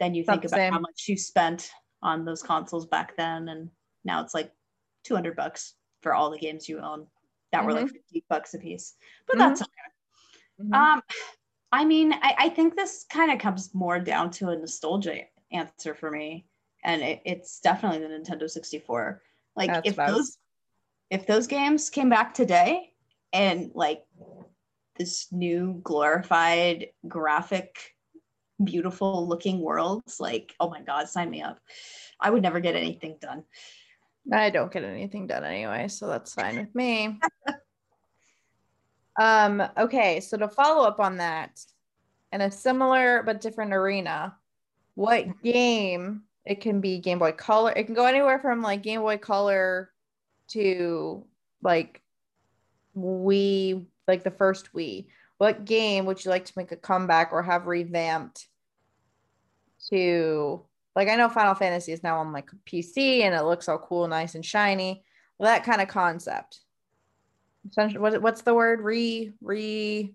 then you think That's about how much you spent on those consoles back then and now it's like 200 bucks for all the games you own that were like Mm-hmm. 50 bucks a piece. But that's okay. Mhm. Um, I mean, I, I think this kind of comes more down to a nostalgia answer for me, and it, it's definitely the Nintendo 64. Like That's if those if those games came back today and like this new glorified graphic beautiful looking worlds like oh my god sign me up i would never get anything done I don't get anything done anyway, so that's fine with me. um, okay, so to follow up on that, in a similar but different arena, what game it can be Game Boy Color, it can go anywhere from like Game Boy Color to like Wii, like the first Wii. What game would you like to make a comeback or have revamped to like I know Final Fantasy is now on like PC and it looks all cool, nice and shiny. Well, that kind of concept. Essentially, what, what's the word? Re re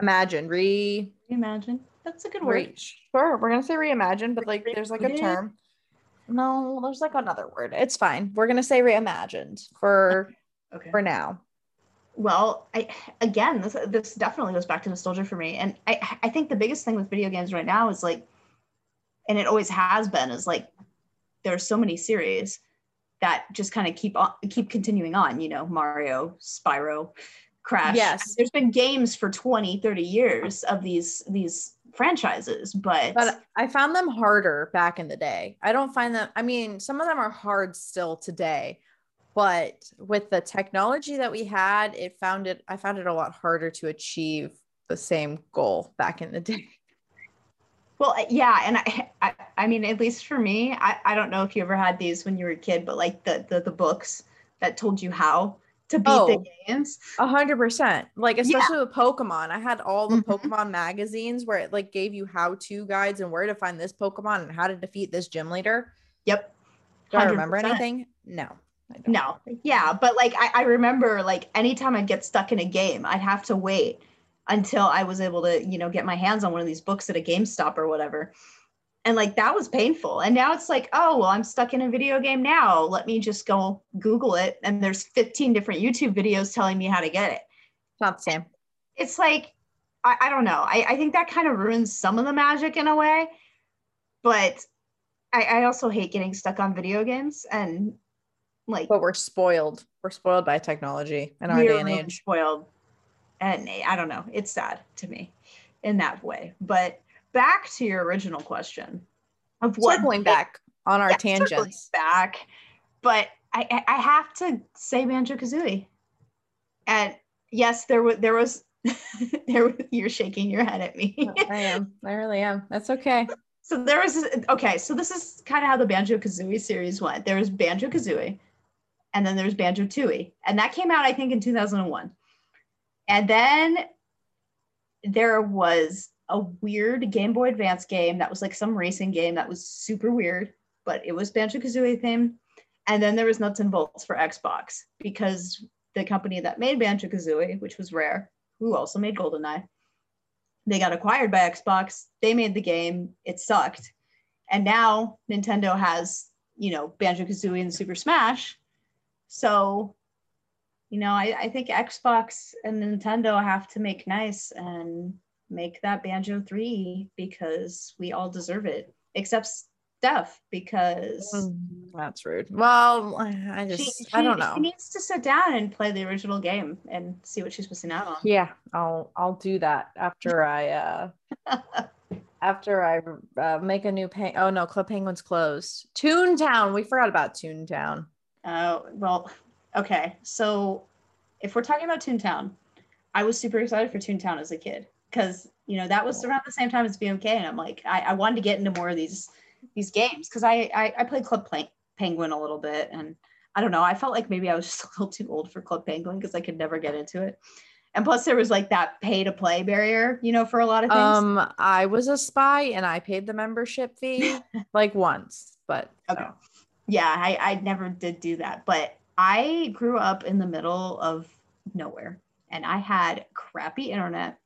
imagine re imagine that's a good word re sure we're gonna say reimagine, but like there's like a term. No, there's like another word. It's fine. We're gonna say reimagined for okay for now. Well i again this this definitely goes back to nostalgia for me and i i think the biggest thing with video games right now is like and it always has been is like there's so many series that just kind of keep on keep continuing on you know mario spyro crash Yes. there's been games for 20 30 years of these these franchises but, But I found them harder back in the day. I don't find them, I mean, some of them are hard still today, but with the technology that we had, it found it, I found it a lot harder to achieve the same goal back in the day. Well, uh, yeah, and I, I, I mean, at least for me, I, I don't know if you ever had these when you were a kid, but like the the, the books that told you how to beat Oh. the games. A hundred percent. Like, especially with Pokemon, I had all the Mhm. Pokemon magazines where it like gave you how to guides and where to find this Pokemon and how to defeat this gym leader. Yep. Do I remember anything? No. No, yeah, but like I, I remember like anytime I'd get stuck in a game, I'd have to wait until I was able to, you know, get my hands on one of these books at a GameStop or whatever. And like that was painful. And now it's like, oh, well, I'm stuck in a video game now. Let me just go Google it. And there's 15 different YouTube videos telling me how to get it. It's not the same. It's like, I, I don't know. I, I think that kind of ruins some of the magic in a way. But I, I also hate getting stuck on video games and like But we're spoiled. We're spoiled by technology in our day and really age. spoiled and i don't know it's sad to me in that way but back to your original question of what circling back on our Yeah, tangents. back but i i have to say banjo kazooie and yes there was there was there was- you're shaking your head at me oh, I am. I really am. That's okay. so there was okay so this is kind of how the banjo kazooie series went there was banjo kazooie and then there's banjo tooie and that came out i think in 2001 and then there was a weird game boy advance game that was like some racing game that was super weird but it was banjo kazooie themed and then there was nuts and bolts for xbox because the company that made banjo kazooie which was rare who also made goldeneye they got acquired by Xbox. They made the game. It sucked. And now Nintendo has, you know, Banjo Kazooie and Super Smash. So, you know, I, I think Xbox and Nintendo have to make nice and make that Banjo 3 because we all deserve it, except Steph, because Mm, That's rude. Well, I just, she, I don't know. she needs to sit down and play the original game and see what she's missing out on. Yeah, I'll, I'll do that after I, uh, after I uh, make a new peng. Oh no, Club Penguin's closed. Toontown. We forgot about Toontown. Uh, well, okay. So if we're talking about Toontown, I was super excited for Toontown as a kid because you know that was around the same time as BMK, and I'm like, I, I wanted to get into more of these these games because I, I I played Club Penguin a little bit, and I don't know, I felt like maybe I was just a little too old for Club Penguin because I could never get into it. And plus, there was like that pay to play barrier, you know, for a lot of things. Um, I was a spy and I paid the membership fee like once, but Okay. Yeah, I, I never did do that, but I grew up in the middle of nowhere and I had crappy internet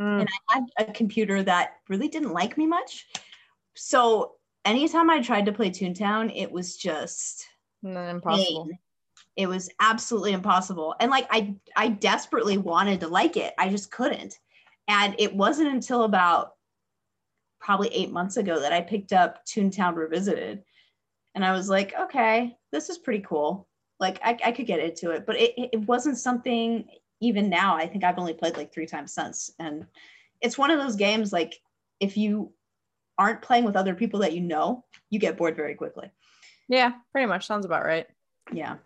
Mm, and I had a computer that really didn't like me much. So anytime I tried to play Toontown, it was just mm, impossible. pain. it was absolutely impossible and like i i desperately wanted to like it i just couldn't and it wasn't until about probably eight months ago that i picked up toontown revisited and i was like okay this is pretty cool like i, I could get into it but it, it wasn't something even now i think i've only played like three times since and it's one of those games like if you aren't playing with other people that you know you get bored very quickly yeah pretty much sounds about right yeah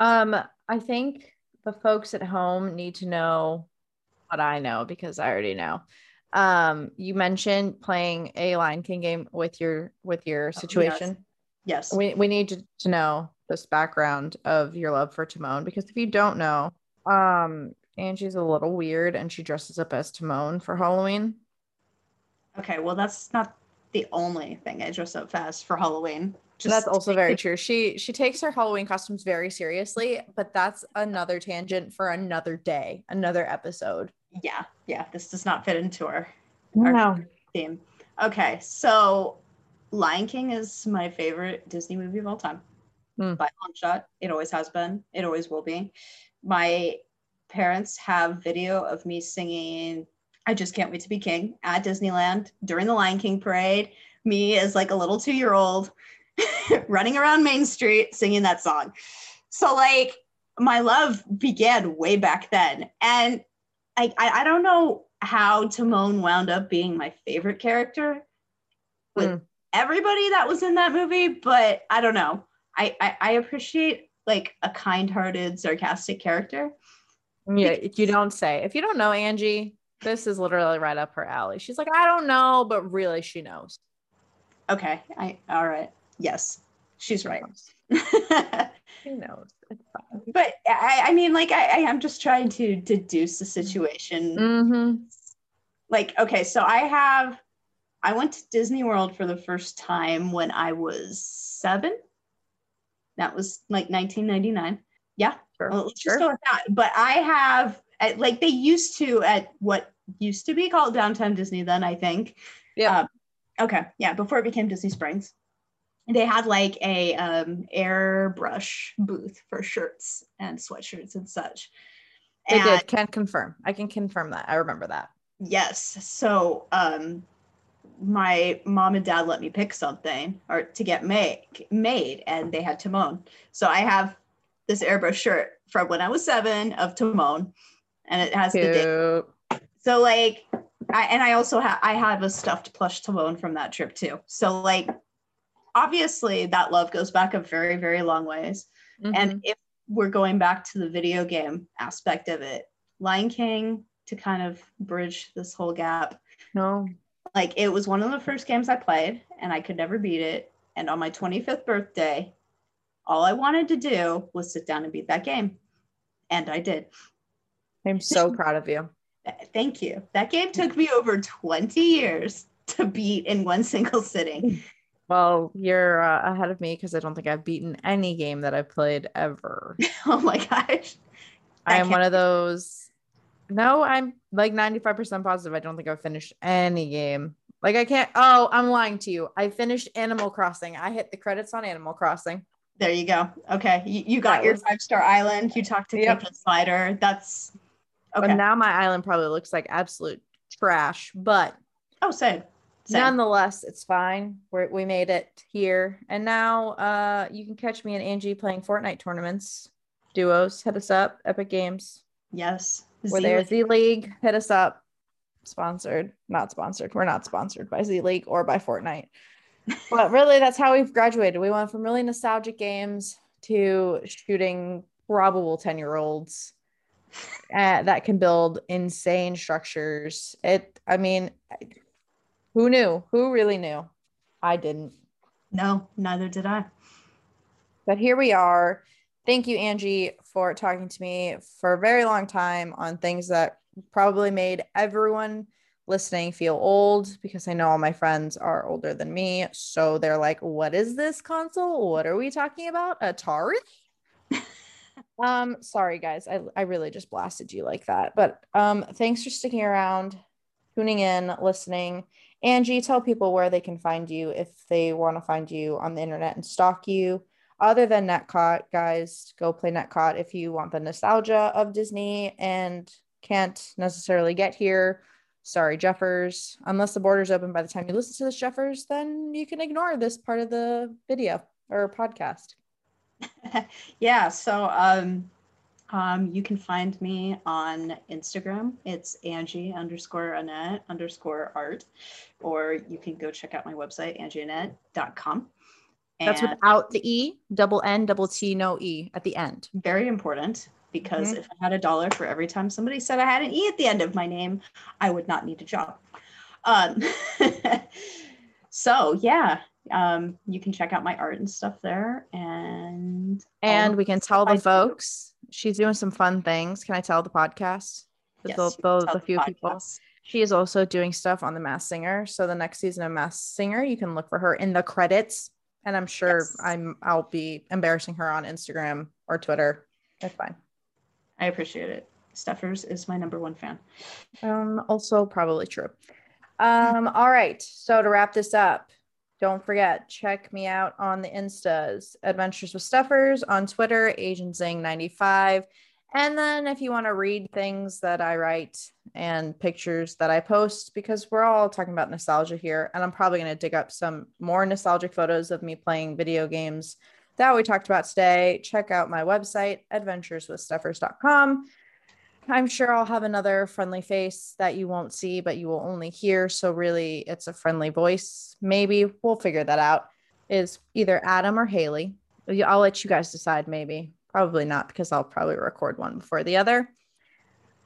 um, I think the folks at home need to know what I know because I already know. Um, you mentioned playing a Lion King game with your with your situation. Oh, yes. Yes. We we need to, to know this background of your love for Timon because if you don't know, um, Angie's a little weird and she dresses up as Timon for Halloween. Okay, well that's not the only thing I dress up as for Halloween. Just that's also very it. true. She she takes her Halloween costumes very seriously, but that's another tangent for another day, another episode. Yeah, yeah. This does not fit into our, no. theme. Okay, so Lion King is my favorite Disney movie of all time. Mm. By long shot. It always has been. It always will be. My parents have video of me singing I just can't wait to be king at Disneyland during the Lion King parade. Me as like a little two year old running around Main Street singing that song. So like my love began way back then. And I, I, I don't know how Timon wound up being my favorite character with mm. Everybody that was in that movie, but I don't know. I, I, I appreciate like a kind-hearted, sarcastic character. Yeah, you don't say. If you don't know Angie, this is literally right up her alley. She's like, I don't know, but really she knows. Okay. I all right. Yes, she's right. she knows. But I, I mean, like, I, I am just trying to deduce the situation. Mm-hmm. Like, okay, so I have, I went to Disney World for the first time when I was seven. That was like 1999. Yeah, sure. well, let's sure. just go with that. But I have, like, they used to at what used to be called Downtown Disney then, I think. Yeah. Um, okay. Yeah. Before it became Disney Springs they had like a um, airbrush booth for shirts and sweatshirts and such. They and, did. Can confirm. I can confirm that. I remember that. Yes. So um, my mom and dad let me pick something or to get made made, and they had Timon. So I have this airbrush shirt from when I was seven of Timon, and it has Cute. the date. So like, I and I also have I have a stuffed plush Timon from that trip too. So like obviously that love goes back a very very long ways mm-hmm. and if we're going back to the video game aspect of it lion king to kind of bridge this whole gap no like it was one of the first games i played and i could never beat it and on my 25th birthday all i wanted to do was sit down and beat that game and i did i'm so proud of you thank you that game took me over 20 years to beat in one single sitting Well, you're uh, ahead of me because I don't think I've beaten any game that I've played ever. oh my gosh. I am one of those. No, I'm like 95% positive. I don't think I've finished any game. Like I can't. Oh, I'm lying to you. I finished Animal Crossing. I hit the credits on Animal Crossing. There you go. Okay. You, you got that your was... five star island. You talked to yep. Slider. That's okay. But now my island probably looks like absolute trash, but. Oh, same. Same. Nonetheless, it's fine. we we made it here. And now uh, you can catch me and Angie playing Fortnite tournaments, duos. Hit us up, Epic Games. Yes. We're there. Z League. Hit us up. Sponsored, not sponsored. We're not sponsored by Z League or by Fortnite. but really, that's how we've graduated. We went from really nostalgic games to shooting probable 10 year olds uh, that can build insane structures. It, I mean, who knew? Who really knew? I didn't. No, neither did I. But here we are. Thank you, Angie, for talking to me for a very long time on things that probably made everyone listening feel old because I know all my friends are older than me. So they're like, what is this console? What are we talking about? Atari? um, sorry guys. I, I really just blasted you like that. But um, thanks for sticking around, tuning in, listening. Angie, tell people where they can find you if they want to find you on the internet and stalk you. Other than Netcot, guys, go play Netcot if you want the nostalgia of Disney and can't necessarily get here. Sorry, Jeffers. Unless the border's open by the time you listen to this, Jeffers, then you can ignore this part of the video or podcast. yeah. So um, um, you can find me on Instagram. It's Angie underscore Annette underscore art, or you can go check out my website, angieannette.com. That's without the E, double N, double T, no E at the end. Very important because mm-hmm. if I had a dollar for every time somebody said I had an E at the end of my name, I would not need a job. Um, so yeah, um, you can check out my art and stuff there. And and we can tell the folks she's doing some fun things. Can I tell the podcast? Yes, the, the, the few podcast. people. She is also doing stuff on the Masked Singer. So the next season of Masked Singer, you can look for her in the credits. And I'm sure yes. I'm I'll be embarrassing her on Instagram or Twitter. That's fine. I appreciate it. Stuffers is my number one fan. Um, also probably true. Um, all right. So to wrap this up, don't forget, check me out on the Instas, Adventures with Stuffers on Twitter, Asian Zing 95. And then if you want to read things that I write and pictures that I post, because we're all talking about nostalgia here, and I'm probably going to dig up some more nostalgic photos of me playing video games that we talked about today. Check out my website, adventureswithstuffers.com. I'm sure I'll have another friendly face that you won't see, but you will only hear. So, really, it's a friendly voice. Maybe we'll figure that out. Is either Adam or Haley. I'll let you guys decide, maybe. Probably not, because I'll probably record one before the other.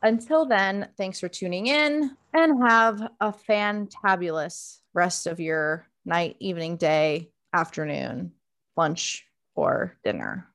Until then, thanks for tuning in and have a fantabulous rest of your night, evening, day, afternoon, lunch, or dinner.